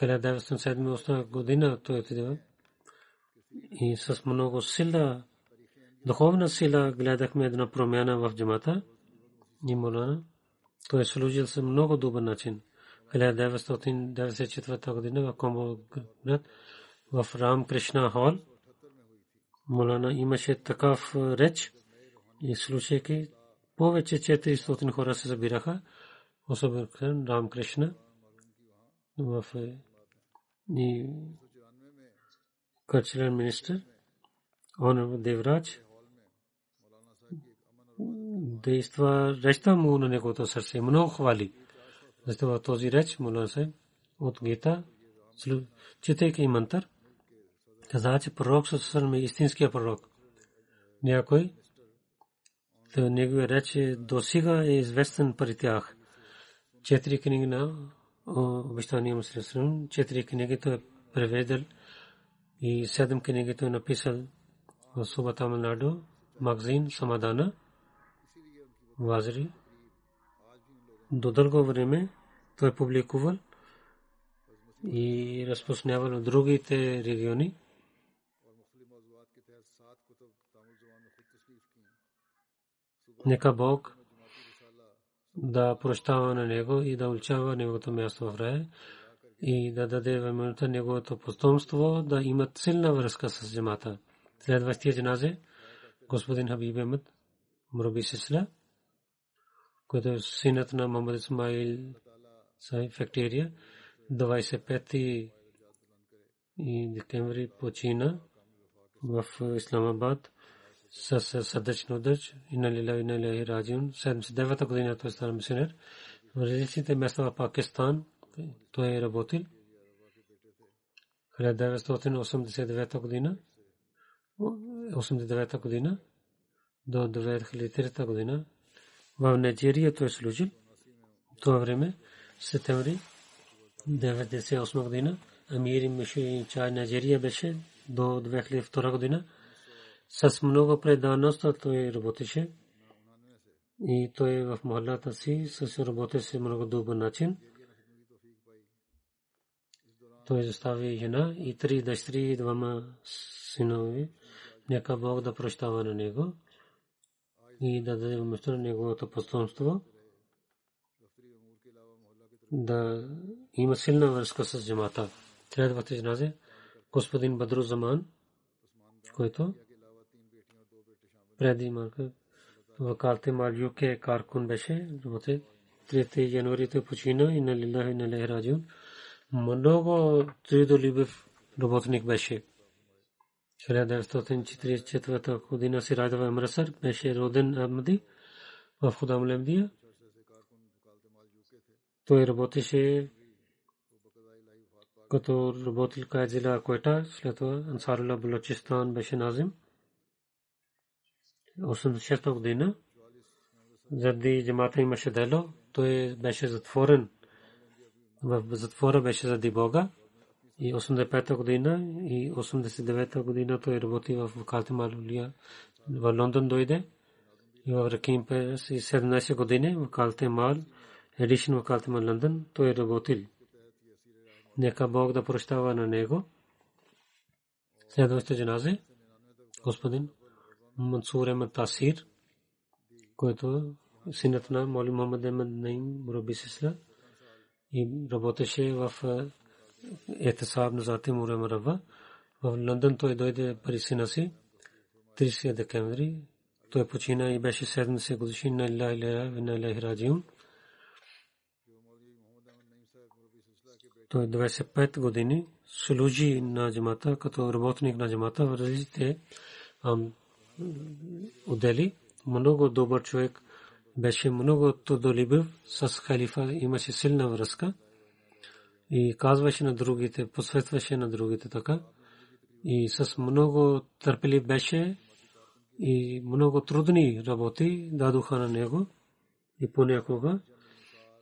1907 година той отиде и с много сила, духовна сила гледахме една промяна в джамата и Молана. Той е служил с много добър начин. 1994 година в Комбо в Рам Кришна хол Молана имаше такъв реч и слушайки повече 400 хора се събираха, особено Рам Кришна в и cultural minister honorable Devraj действа речта му на неговото сърце. Много хвали. Затова този реч, Мулан се от Гита, четейки мантър, каза, че пророк Сусърм е истинския пророк. Някой, неговия реч до сега е известен при тях. Четири книги на обещания Мусилсрам, четири книги той е преведел и седем книги той е написал в Суба Тамилнаду, магазин Самадана, Вазри. До дълго време той е публикувал и разпространявал в другите региони. Нека Бог да прощава на него и да улчава неговото място в рая и да даде възможността неговото потомство да имат силна връзка с джамата. Следващия джаназе господин Хабиб Ахмед Мураби Сисла, който е синът на Мохамед Исмаил Фектерия, 25 и декември почина в Исламабад с сърдечна удъч и на лила и на лила раджион. 79-та година той стана мисионер. В различните места в Пакистан той е работил. 1989 година 89 година до 2003 година в Нигерия той служил. Това време септември 1998 година Амир Миши Чай Нигерия беше до 2002 година. С много преданост той работеше и той в махалата си с работеше много добър начин. Той застави жена и три дъщери и двама синове. Нека Бог да прощава на него и да даде вместо на неговото потомство да има силна връзка с джамата. Следвате джназе господин Бадру Заман, който преди малко вакалте мал юке каркун беше, работе 3 януари той почина и на лилахи на лехраджун. Много трудолюбив работник беше. 1944 година Сирадова Амрасър беше роден Ахмади в Худам Лемдия. Той работеше като работил Кайзила Коета, след това Ансарула Балочистан беше назим. 86 година заради джамата имаше дело, той беше затворен. В затвора беше заради Бога. И 85-та година и 89-та година той работи в Калтемалулия. В Лондон дойде. И в Раким през 17 години в Калтемал, едишн в Калтемал Лондон, той работил. Нека Бог да прощава на него. Следващата джаназе, господин Мансур Ахмед Тасир, който синът на Моли Мохамед Ахмед Наим Мураби Сисла и работеше в ехтисаб на Зати Мура Марава. В Лондон той дойде при сина си 30 декември. Той почина и беше 70 годишен на Илля Иля Вина Илях Раджиун. Той 25 години служи на джамата като работник на джамата в различните отдели. Много добър човек беше много трудолюбив с халифа, имаше силна връзка и казваше на другите, посветваше на другите така. И с много търпелив беше и много трудни работи дадоха на него. И понякога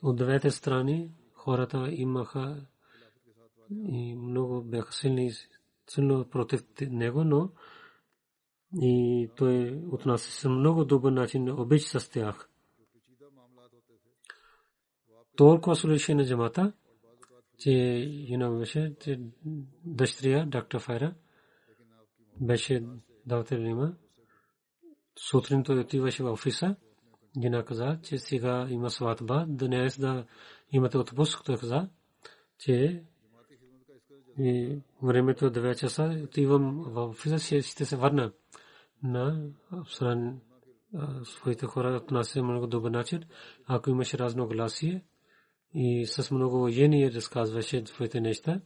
от двете страни хората имаха и много бяха силни, силно против него, но и той отнася се много добър начин обич с тях. Толкова слушаше на джамата, че юно беше, че дъщеря, доктор Файра, беше давател има. Сутрин той отиваше в офиса. Жена каза, че сега има сватба, днес да имате отпуск. Той каза, че времето 9 часа отивам в офиса, ще се върна на стран своите хора отнася много добър начин. Ако имаше разногласие, и с много жени разказваше своите неща.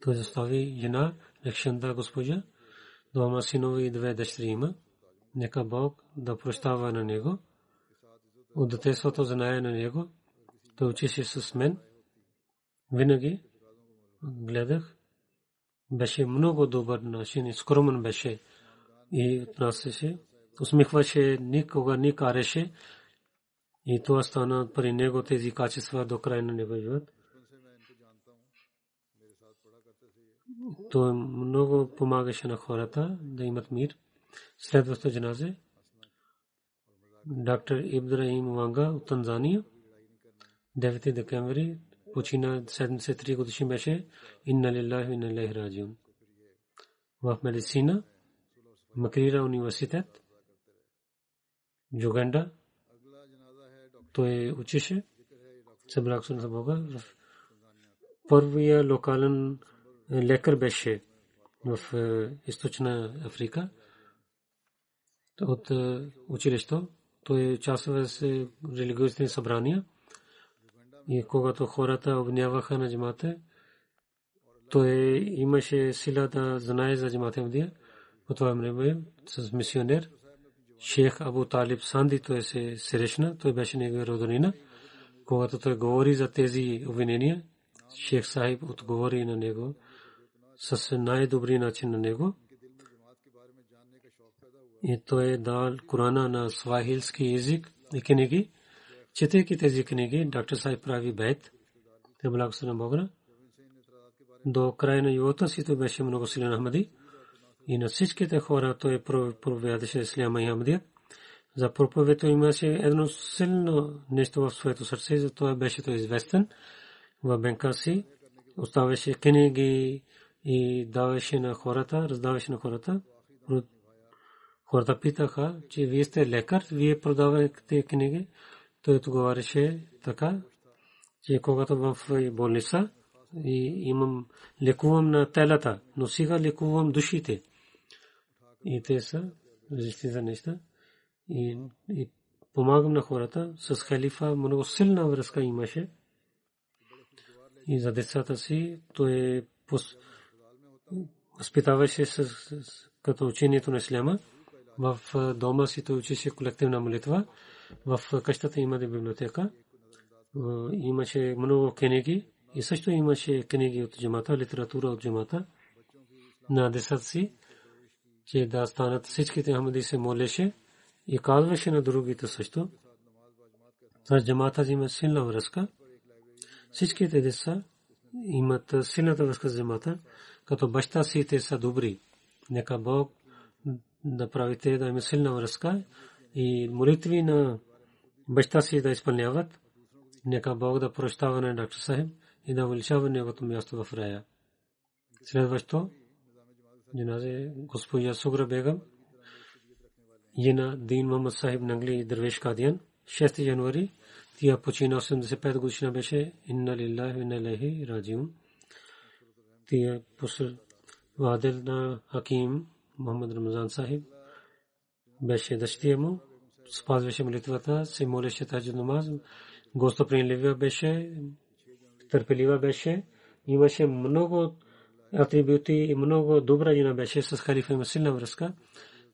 Той застави жена, Рекшанда госпожа, двама синови и две дъщери има. Нека Бог да прощава на него. От детеството знае на него. Той учеше с мен. Винаги гледах. Беше много добър начин и скромен беше. И отнасяше. Усмихваше, никога не кареше. И това стана при него тези качества до края на него живот. Той много помагаше на хората да имат мир. Следващото джаназе доктор Ибрахим Ванга от Танзания 9 декември почина 73 годишен беше инна лиллахи инна илайхи раджиун в медицина Макрира университет Джуганда той учеше съблаксун за Бога първия локален лекар беше в източна Африка от училището. Той участва в религиозни събрания и когато хората обняваха на джамата, той имаше сила да знае за джамата Мдия. По това време с мисионер шейх Абу Талиб Санди той се срещна, той беше негова роднина. Когато той говори за тези обвинения, шейх Сахиб отговори на него с най-добри начин на него. И той е дал Корана на свахилски език и книги. Четейки тези книги, доктор Сахиб прави бед. Те благословен Бога. До края на живота си той беше много силен Ахмади. И на всичките хора той проповядаше Исляма и Ахмадия. За проповедта имаше едно силно нещо в своето сърце, затова беше той известен в Бенкаси. Оставаше книги, и даваше на хората, раздаваше на хората. Хората питаха, че вие сте лекар, вие продавате книги. Той отговаряше така, че когато в болница и имам лекувам на телата, но сега лекувам душите. И те са различни за неща. И, и помагам на хората. С халифа много силна връзка имаше. И за децата си той е възпитаваше с, като учението на исляма. В дома си той учеше колективна молитва. В къщата има библиотека. Имаше много книги и също имаше книги от джамата, литература от джамата. На децата си, че да станат всичките Ахмади се молеше и казваше на другите също. С джамата има силна връзка. Всичките деца имат силната връзка с джамата като баща си те са добри. Нека Бог да правите да има силна връзка и молитви на баща си да изпълняват. Нека Бог да прощава на доктор Сахиб и да увеличава неговото място в рая. Следващо, джиназе госпожа Сугра Бегам, Йена Дин Махмад Сахиб Нангли Дървеш Кадиян, 6 януари, тя почина 85 годишна беше, инна лиллахи инна илайхи раджиун тия вадил на Хаким Мохаммад Рамазан Сахиб беше дъщеря му, спазваше молитвата, се молеше тази намаз, гостоприемлива беше, търпелива беше, имаше много атрибути и много добра жена беше с халифа има силна връзка.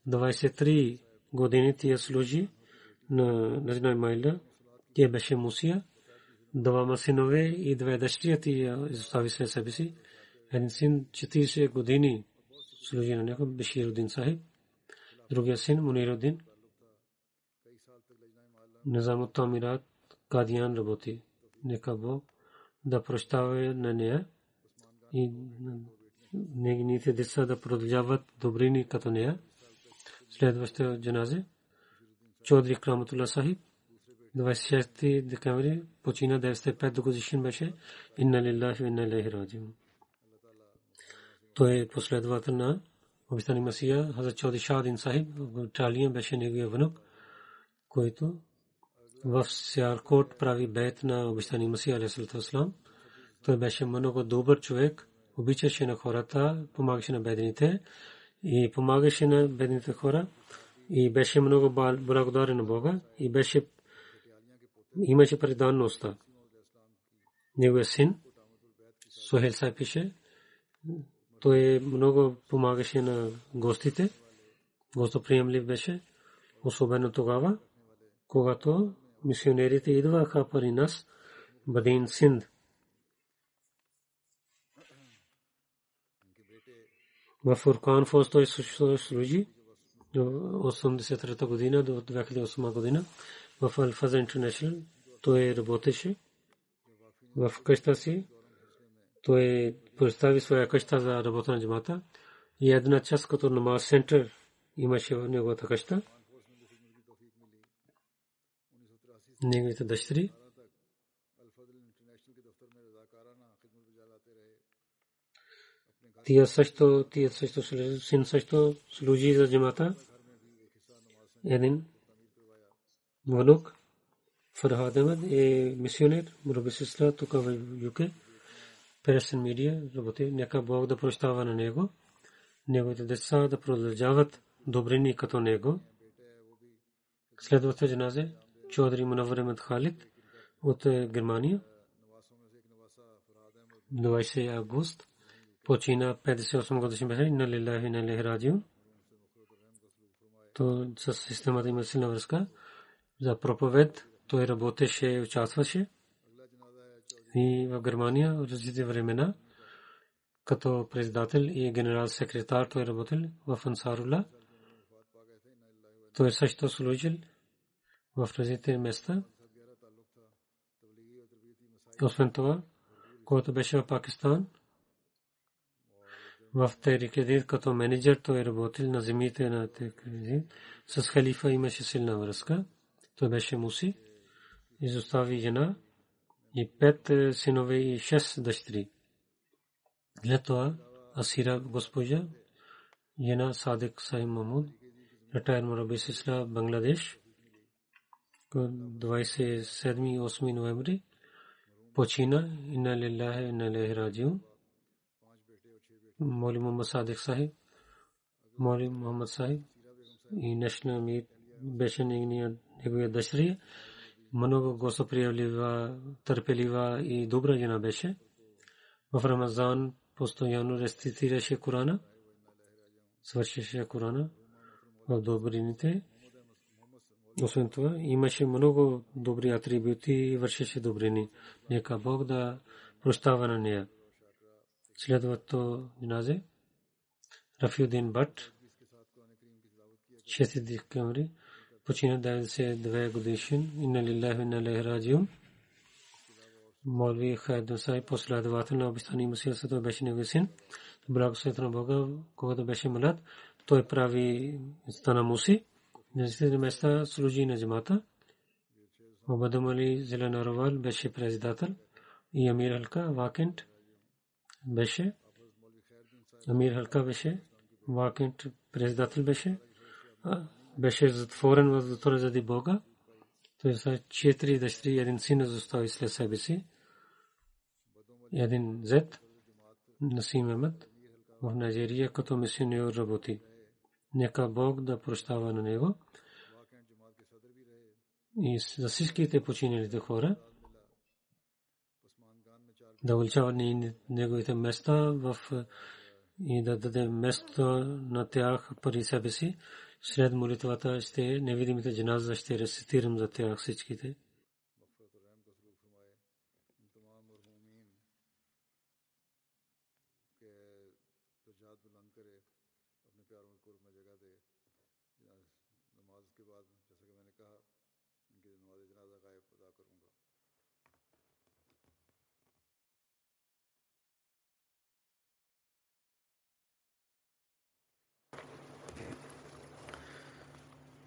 23 години тя служи на Назна Майла, тя беше мусия, двама синове и две дъщери тя изостави след себе си. Един син 40 години служи на него, Беширудин Сахиб. Другия син Мунирудин. Низамут Тамират Кадиян работи. Нека Бог да прощава на нея и нейните деца да продължават добрини като нея. Следващата джаназе Чодри Краматула Сахиб 26 декември почина 95 годишен беше. Инна лиллахи ва инна илайхи раджиун. Той е последовател на обещани Масия, Хазрат Чауди Шадин Сахиб, Чалиям беше неговия внук, който в Сиаркот прави бейт на обещани Масия, алейхиссалам. Той беше много добър човек, обичаше на хората, помагаше на бедните и помагаше на бедните хора и беше много благодарен на Бога и беше имаше преданността. Неговия син, Сухел Сай пише, той много помагаше на гостите. Гостоприемлив беше, особено тогава, когато мисионерите идваха при нас, Бадин Синд. В Фуркан Фос той служи до 83 година до 2008 година. В Алфаза Интернешнл той работеше в къща си. Той представи своя къща за работа на джамата и една част като намаз център имаше в неговата къща. Неговите дъщери тия също, тия също, син също служи за джамата. Един внук, Фархад Ахмед е мисионер, Мураби сестра тук в ЮК. Персен медия работи. Нека Бог да прощава на него. Неговите деца да продължават добрини като него. Следващата джаназе Чодри Мунавар Ахмед от Германия. 20 август почина 58 годишен беше на лилахи на лихрадио. То с системата има силна връзка за проповед. Той работеше, участваше и в Германия в различни времена като председател и генерал секретар той работил в Ансарула. Той също служил в различни места. Освен това, който беше в Пакистан, в Терикредит като менеджер той работил на земите на Терикредит. С халифа имаше силна връзка. Той беше муси. Изостави жена и пет синове и шест дъщери. След това Асира госпожа, жена Садик Саим Мамуд, ретайр Мураби Сисла, Бангладеш, 27-8 ноември, почина, инна лиллахи, инна лихи раджиун. Моли Мухаммад Садик Сахиб, Моли Мухаммад Сахиб и Нешна Амир беше неговия дъщеря. Много гостоприемлива, търпелива и добра жена беше. В Рамазан постоянно рецитираше Корана, свършеше Корана в добрините. Освен това, имаше много добри атрибути и вършеше добрини. Нека Бог да прощава на нея. Следвато джаназе Рафиудин Бат 6 декември почина 92 годишен. Инна лиллахи инна илайхи раджиун. Молви Хайдун Сай последовател на обистани Мусия Сато беше негови син. Благословението на Бога, когато беше млад, той прави стана муси. На тези места служи на джамата. Мобадам Али Зеленаровал беше председател и Амир Алка Вакент беше. Амир Халка беше. Вакент председател беше. Беше затворен в затвора заради Бога. Той са четири дъщери, един син остави след себе си. Един зет, Насим Ахмед, в Найджерия като мисионер работи. Нека Бог да прощава на него и за всичките починалите хора да увеличава неговите места в и да даде место на тях пари себе си. След молитвата ще невидимите джаназа ще рецитирам за тях всичките.